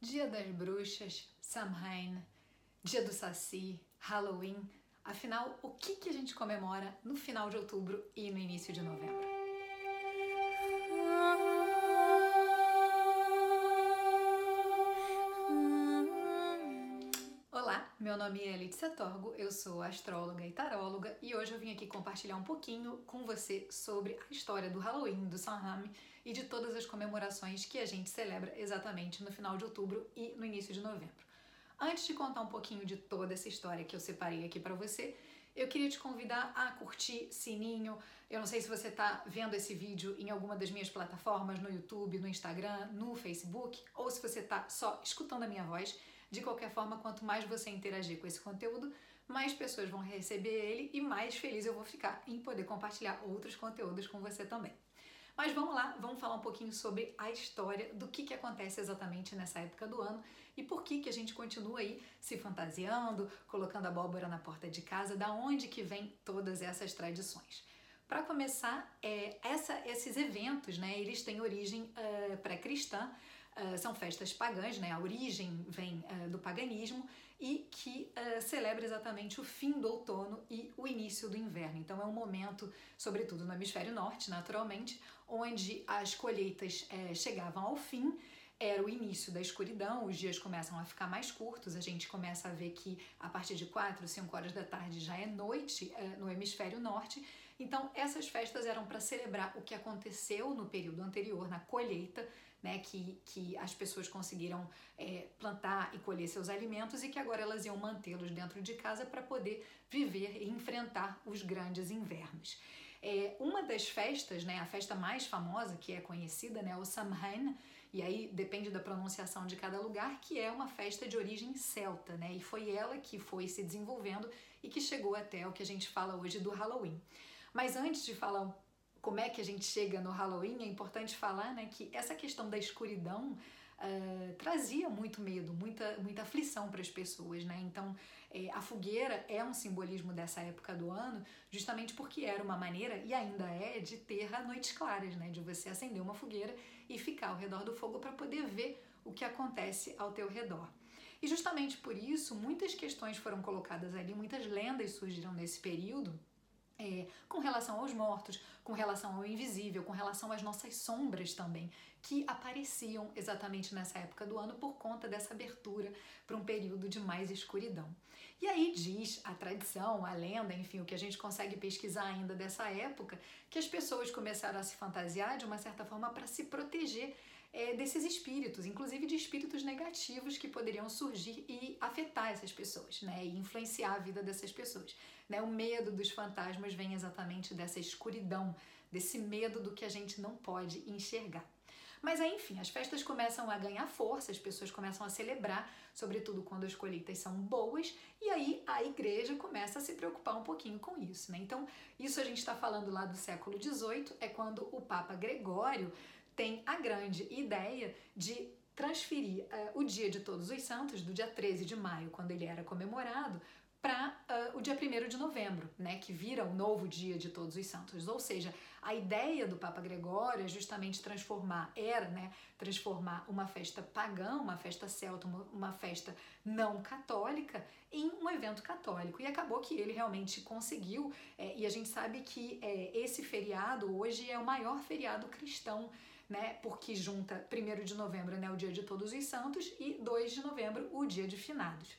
Dia das Bruxas, Samhain, Dia do Saci, Halloween. Afinal, o que, que a gente comemora no final de outubro e no início de novembro? Olá, meu nome é Letícia Torgo, eu sou astróloga e taróloga e hoje eu vim aqui compartilhar um pouquinho com você sobre a história do Halloween, do Samhain e de todas as comemorações que a gente celebra exatamente no final de outubro e no início de novembro. Antes de contar um pouquinho de toda essa história que eu separei aqui para você, eu queria te convidar a curtir sininho. Eu não sei se você está vendo esse vídeo em alguma das minhas plataformas, no YouTube, no Instagram, no Facebook, ou se você está só escutando a minha voz. De qualquer forma, quanto mais você interagir com esse conteúdo, mais pessoas vão receber ele e mais feliz eu vou ficar em poder compartilhar outros conteúdos com você também. Mas vamos lá, vamos falar um pouquinho sobre a história do que, que acontece exatamente nessa época do ano e por que, que a gente continua aí se fantasiando, colocando abóbora na porta de casa, da onde que vem todas essas tradições. Para começar, é, essa, esses eventos, né, eles têm origem uh, pré-cristã, uh, são festas pagãs, né, a origem vem uh, do paganismo e que celebra exatamente o fim do outono e o início do inverno. Então é um momento, sobretudo no hemisfério norte, naturalmente, onde as colheitas chegavam ao fim era o início da escuridão, os dias começam a ficar mais curtos, a gente começa a ver que a partir de 4, 5 horas da tarde já é noite é, no hemisfério norte. Então, essas festas eram para celebrar o que aconteceu no período anterior, na colheita, né, que, que as pessoas conseguiram é, plantar e colher seus alimentos e que agora elas iam mantê-los dentro de casa para poder viver e enfrentar os grandes invernos. É, uma das festas, né, a festa mais famosa que é conhecida, né, o Samhain, e aí depende da pronunciação de cada lugar, que é uma festa de origem celta, né, e foi ela que foi se desenvolvendo e que chegou até o que a gente fala hoje do Halloween. Mas antes de falar como é que a gente chega no Halloween, é importante falar né, que essa questão da escuridão uh, trazia muito medo, muita, muita aflição para as pessoas. Né? Então, é, a fogueira é um simbolismo dessa época do ano, justamente porque era uma maneira, e ainda é, de ter noites claras, né? de você acender uma fogueira e ficar ao redor do fogo para poder ver o que acontece ao teu redor. E justamente por isso, muitas questões foram colocadas ali, muitas lendas surgiram nesse período é, com relação aos mortos, com relação ao invisível, com relação às nossas sombras também, que apareciam exatamente nessa época do ano por conta dessa abertura para um período de mais escuridão. E aí diz a tradição, a lenda, enfim, o que a gente consegue pesquisar ainda dessa época, que as pessoas começaram a se fantasiar de uma certa forma para se proteger é, desses espíritos, inclusive de espíritos negativos que poderiam surgir e afetar essas pessoas, né, e influenciar a vida dessas pessoas. Né? O medo dos fantasmas vem exatamente dessa escuridão, desse medo do que a gente não pode enxergar. Mas aí, enfim, as festas começam a ganhar força, as pessoas começam a celebrar, sobretudo quando as colheitas são boas, e aí a igreja começa a se preocupar um pouquinho com isso, né? Então, isso a gente está falando lá do século XVIII, é quando o Papa Gregório tem a grande ideia de transferir uh, o dia de Todos os Santos, do dia 13 de maio, quando ele era comemorado, para uh, o dia 1 de novembro, né, que vira o novo dia de Todos os Santos. Ou seja, a ideia do Papa Gregório é justamente transformar, era, né, transformar uma festa pagã, uma festa celta, uma, uma festa não católica, em um evento católico. E acabou que ele realmente conseguiu, é, e a gente sabe que é, esse feriado hoje é o maior feriado cristão né? Porque junta 1 de novembro, né, o dia de Todos os Santos, e 2 de novembro, o dia de Finados.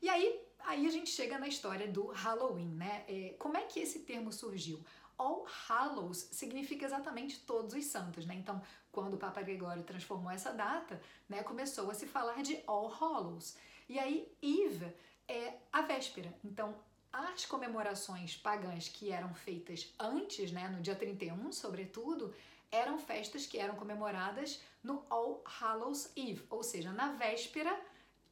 E aí, aí a gente chega na história do Halloween, né? É, como é que esse termo surgiu? All Hallows significa exatamente todos os santos, né? Então, quando o Papa Gregório transformou essa data, né, começou a se falar de All Hallows. E aí, Eve é a véspera. Então, as comemorações pagãs que eram feitas antes, né, no dia 31, sobretudo, eram festas que eram comemoradas no All Hallows Eve, ou seja, na véspera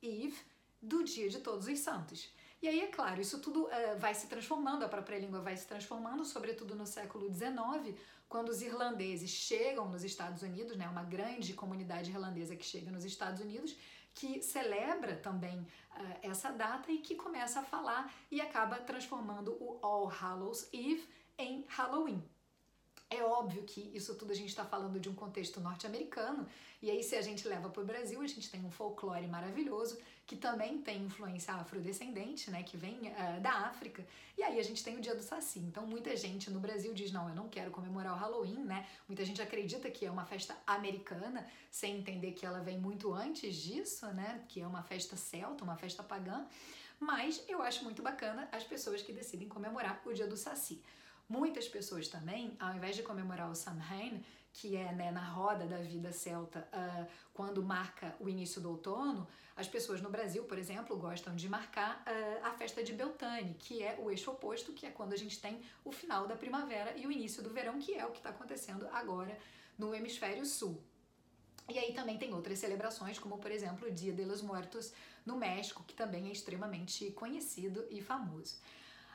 Eve do dia de Todos os Santos. E aí, é claro, isso tudo uh, vai se transformando, a própria língua vai se transformando, sobretudo no século XIX, quando os irlandeses chegam nos Estados Unidos, né, uma grande comunidade irlandesa que chega nos Estados Unidos, que celebra também uh, essa data e que começa a falar e acaba transformando o All Hallows Eve em Halloween. É óbvio que isso tudo a gente está falando de um contexto norte-americano, e aí se a gente leva para o Brasil, a gente tem um folclore maravilhoso, que também tem influência afrodescendente, né, que vem uh, da África, e aí a gente tem o dia do Saci. Então muita gente no Brasil diz, não, eu não quero comemorar o Halloween, né, muita gente acredita que é uma festa americana, sem entender que ela vem muito antes disso, né, que é uma festa celta, uma festa pagã, mas eu acho muito bacana as pessoas que decidem comemorar o dia do Saci. Muitas pessoas também, ao invés de comemorar o Samhain, que é né, na roda da vida celta, uh, quando marca o início do outono, as pessoas no Brasil, por exemplo, gostam de marcar uh, a festa de Beltane, que é o eixo oposto, que é quando a gente tem o final da primavera e o início do verão, que é o que está acontecendo agora no hemisfério sul. E aí também tem outras celebrações, como por exemplo o Dia de los Muertos no México, que também é extremamente conhecido e famoso.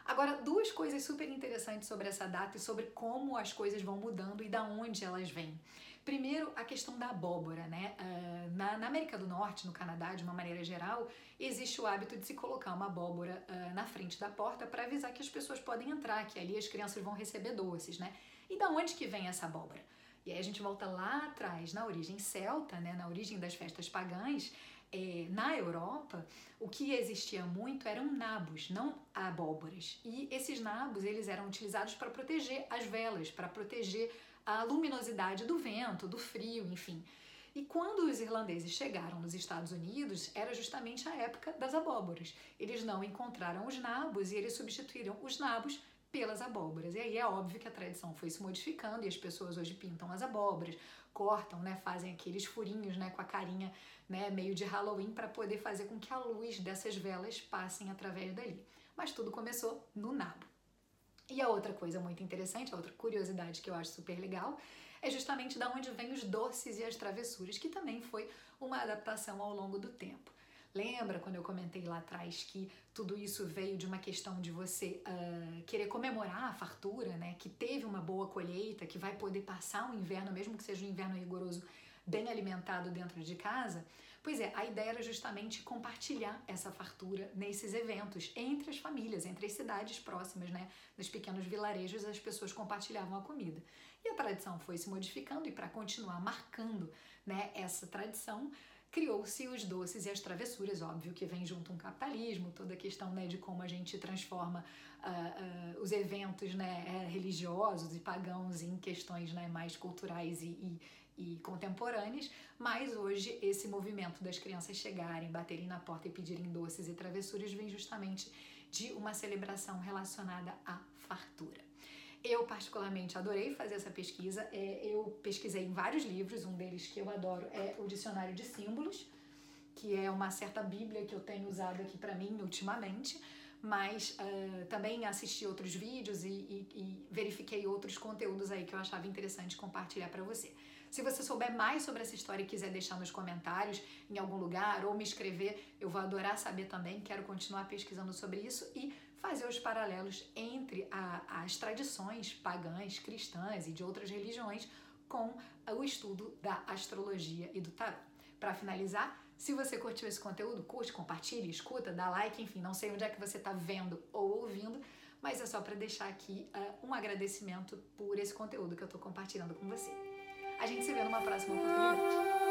Agora, duas coisas super interessantes sobre essa data e sobre como as coisas vão mudando e da onde elas vêm. Primeiro, a questão da abóbora, né? Uh, na, na, América do Norte, no Canadá, de uma maneira geral, existe o hábito de se colocar uma abóbora uh, na frente da porta para avisar que as pessoas podem entrar, que ali as crianças vão receber doces, né? E da onde que vem essa abóbora? E aí a gente volta lá atrás, na origem celta, né? Na origem das festas pagãs, é, na Europa, o que existia muito eram nabos, não abóboras. E esses nabos eles eram utilizados para proteger as velas, para proteger a luminosidade do vento, do frio, enfim. E quando os irlandeses chegaram nos Estados Unidos, era justamente a época das abóboras. Eles não encontraram os nabos e eles substituíram os nabos pelas abóboras. E aí é óbvio que a tradição foi se modificando e as pessoas hoje pintam as abóboras, cortam, né, fazem aqueles furinhos, né, com a carinha, né, meio de Halloween para poder fazer com que a luz dessas velas passem através dali. Mas tudo começou no nabo. E a outra coisa muito interessante, a outra curiosidade que eu acho super legal, é justamente da onde vêm os doces e as travessuras, que também foi uma adaptação ao longo do tempo. Lembra quando eu comentei lá atrás que tudo isso veio de uma questão de você uh, querer comemorar a fartura, né? Que teve uma boa colheita, que vai poder passar o inverno, mesmo que seja um inverno rigoroso, bem alimentado dentro de casa? Pois é, a ideia era justamente compartilhar essa fartura nesses eventos entre as famílias, entre as cidades próximas, né? Nos pequenos vilarejos, as pessoas compartilhavam a comida. E a tradição foi se modificando e para continuar marcando, né, essa tradição, criou-se os doces e as travessuras, óbvio que vem junto um capitalismo, toda a questão né, de como a gente transforma uh, uh, os eventos né, eh, religiosos e pagãos em questões né, mais culturais e, e, e contemporâneas, mas hoje esse movimento das crianças chegarem, baterem na porta e pedirem doces e travessuras vem justamente de uma celebração relacionada à fartura. Eu, particularmente, adorei fazer essa pesquisa. É, eu pesquisei em vários livros, um deles que eu adoro é o Dicionário de Símbolos, que é uma certa bíblia que eu tenho usado aqui para mim ultimamente, mas uh, também assisti outros vídeos e, e, e verifiquei outros conteúdos aí que eu achava interessante compartilhar para você. Se você souber mais sobre essa história e quiser deixar nos comentários em algum lugar ou me escrever, eu vou adorar saber também. Quero continuar pesquisando sobre isso e fazer os paralelos entre a, as tradições pagãs, cristãs e de outras religiões com o estudo da astrologia e do tarot. Para finalizar, se você curtiu esse conteúdo, curte, compartilhe, escuta, dá like, enfim, não sei onde é que você está vendo ou ouvindo, mas é só para deixar aqui uh, um agradecimento por esse conteúdo que eu estou compartilhando com você. A gente se vê numa próxima oportunidade.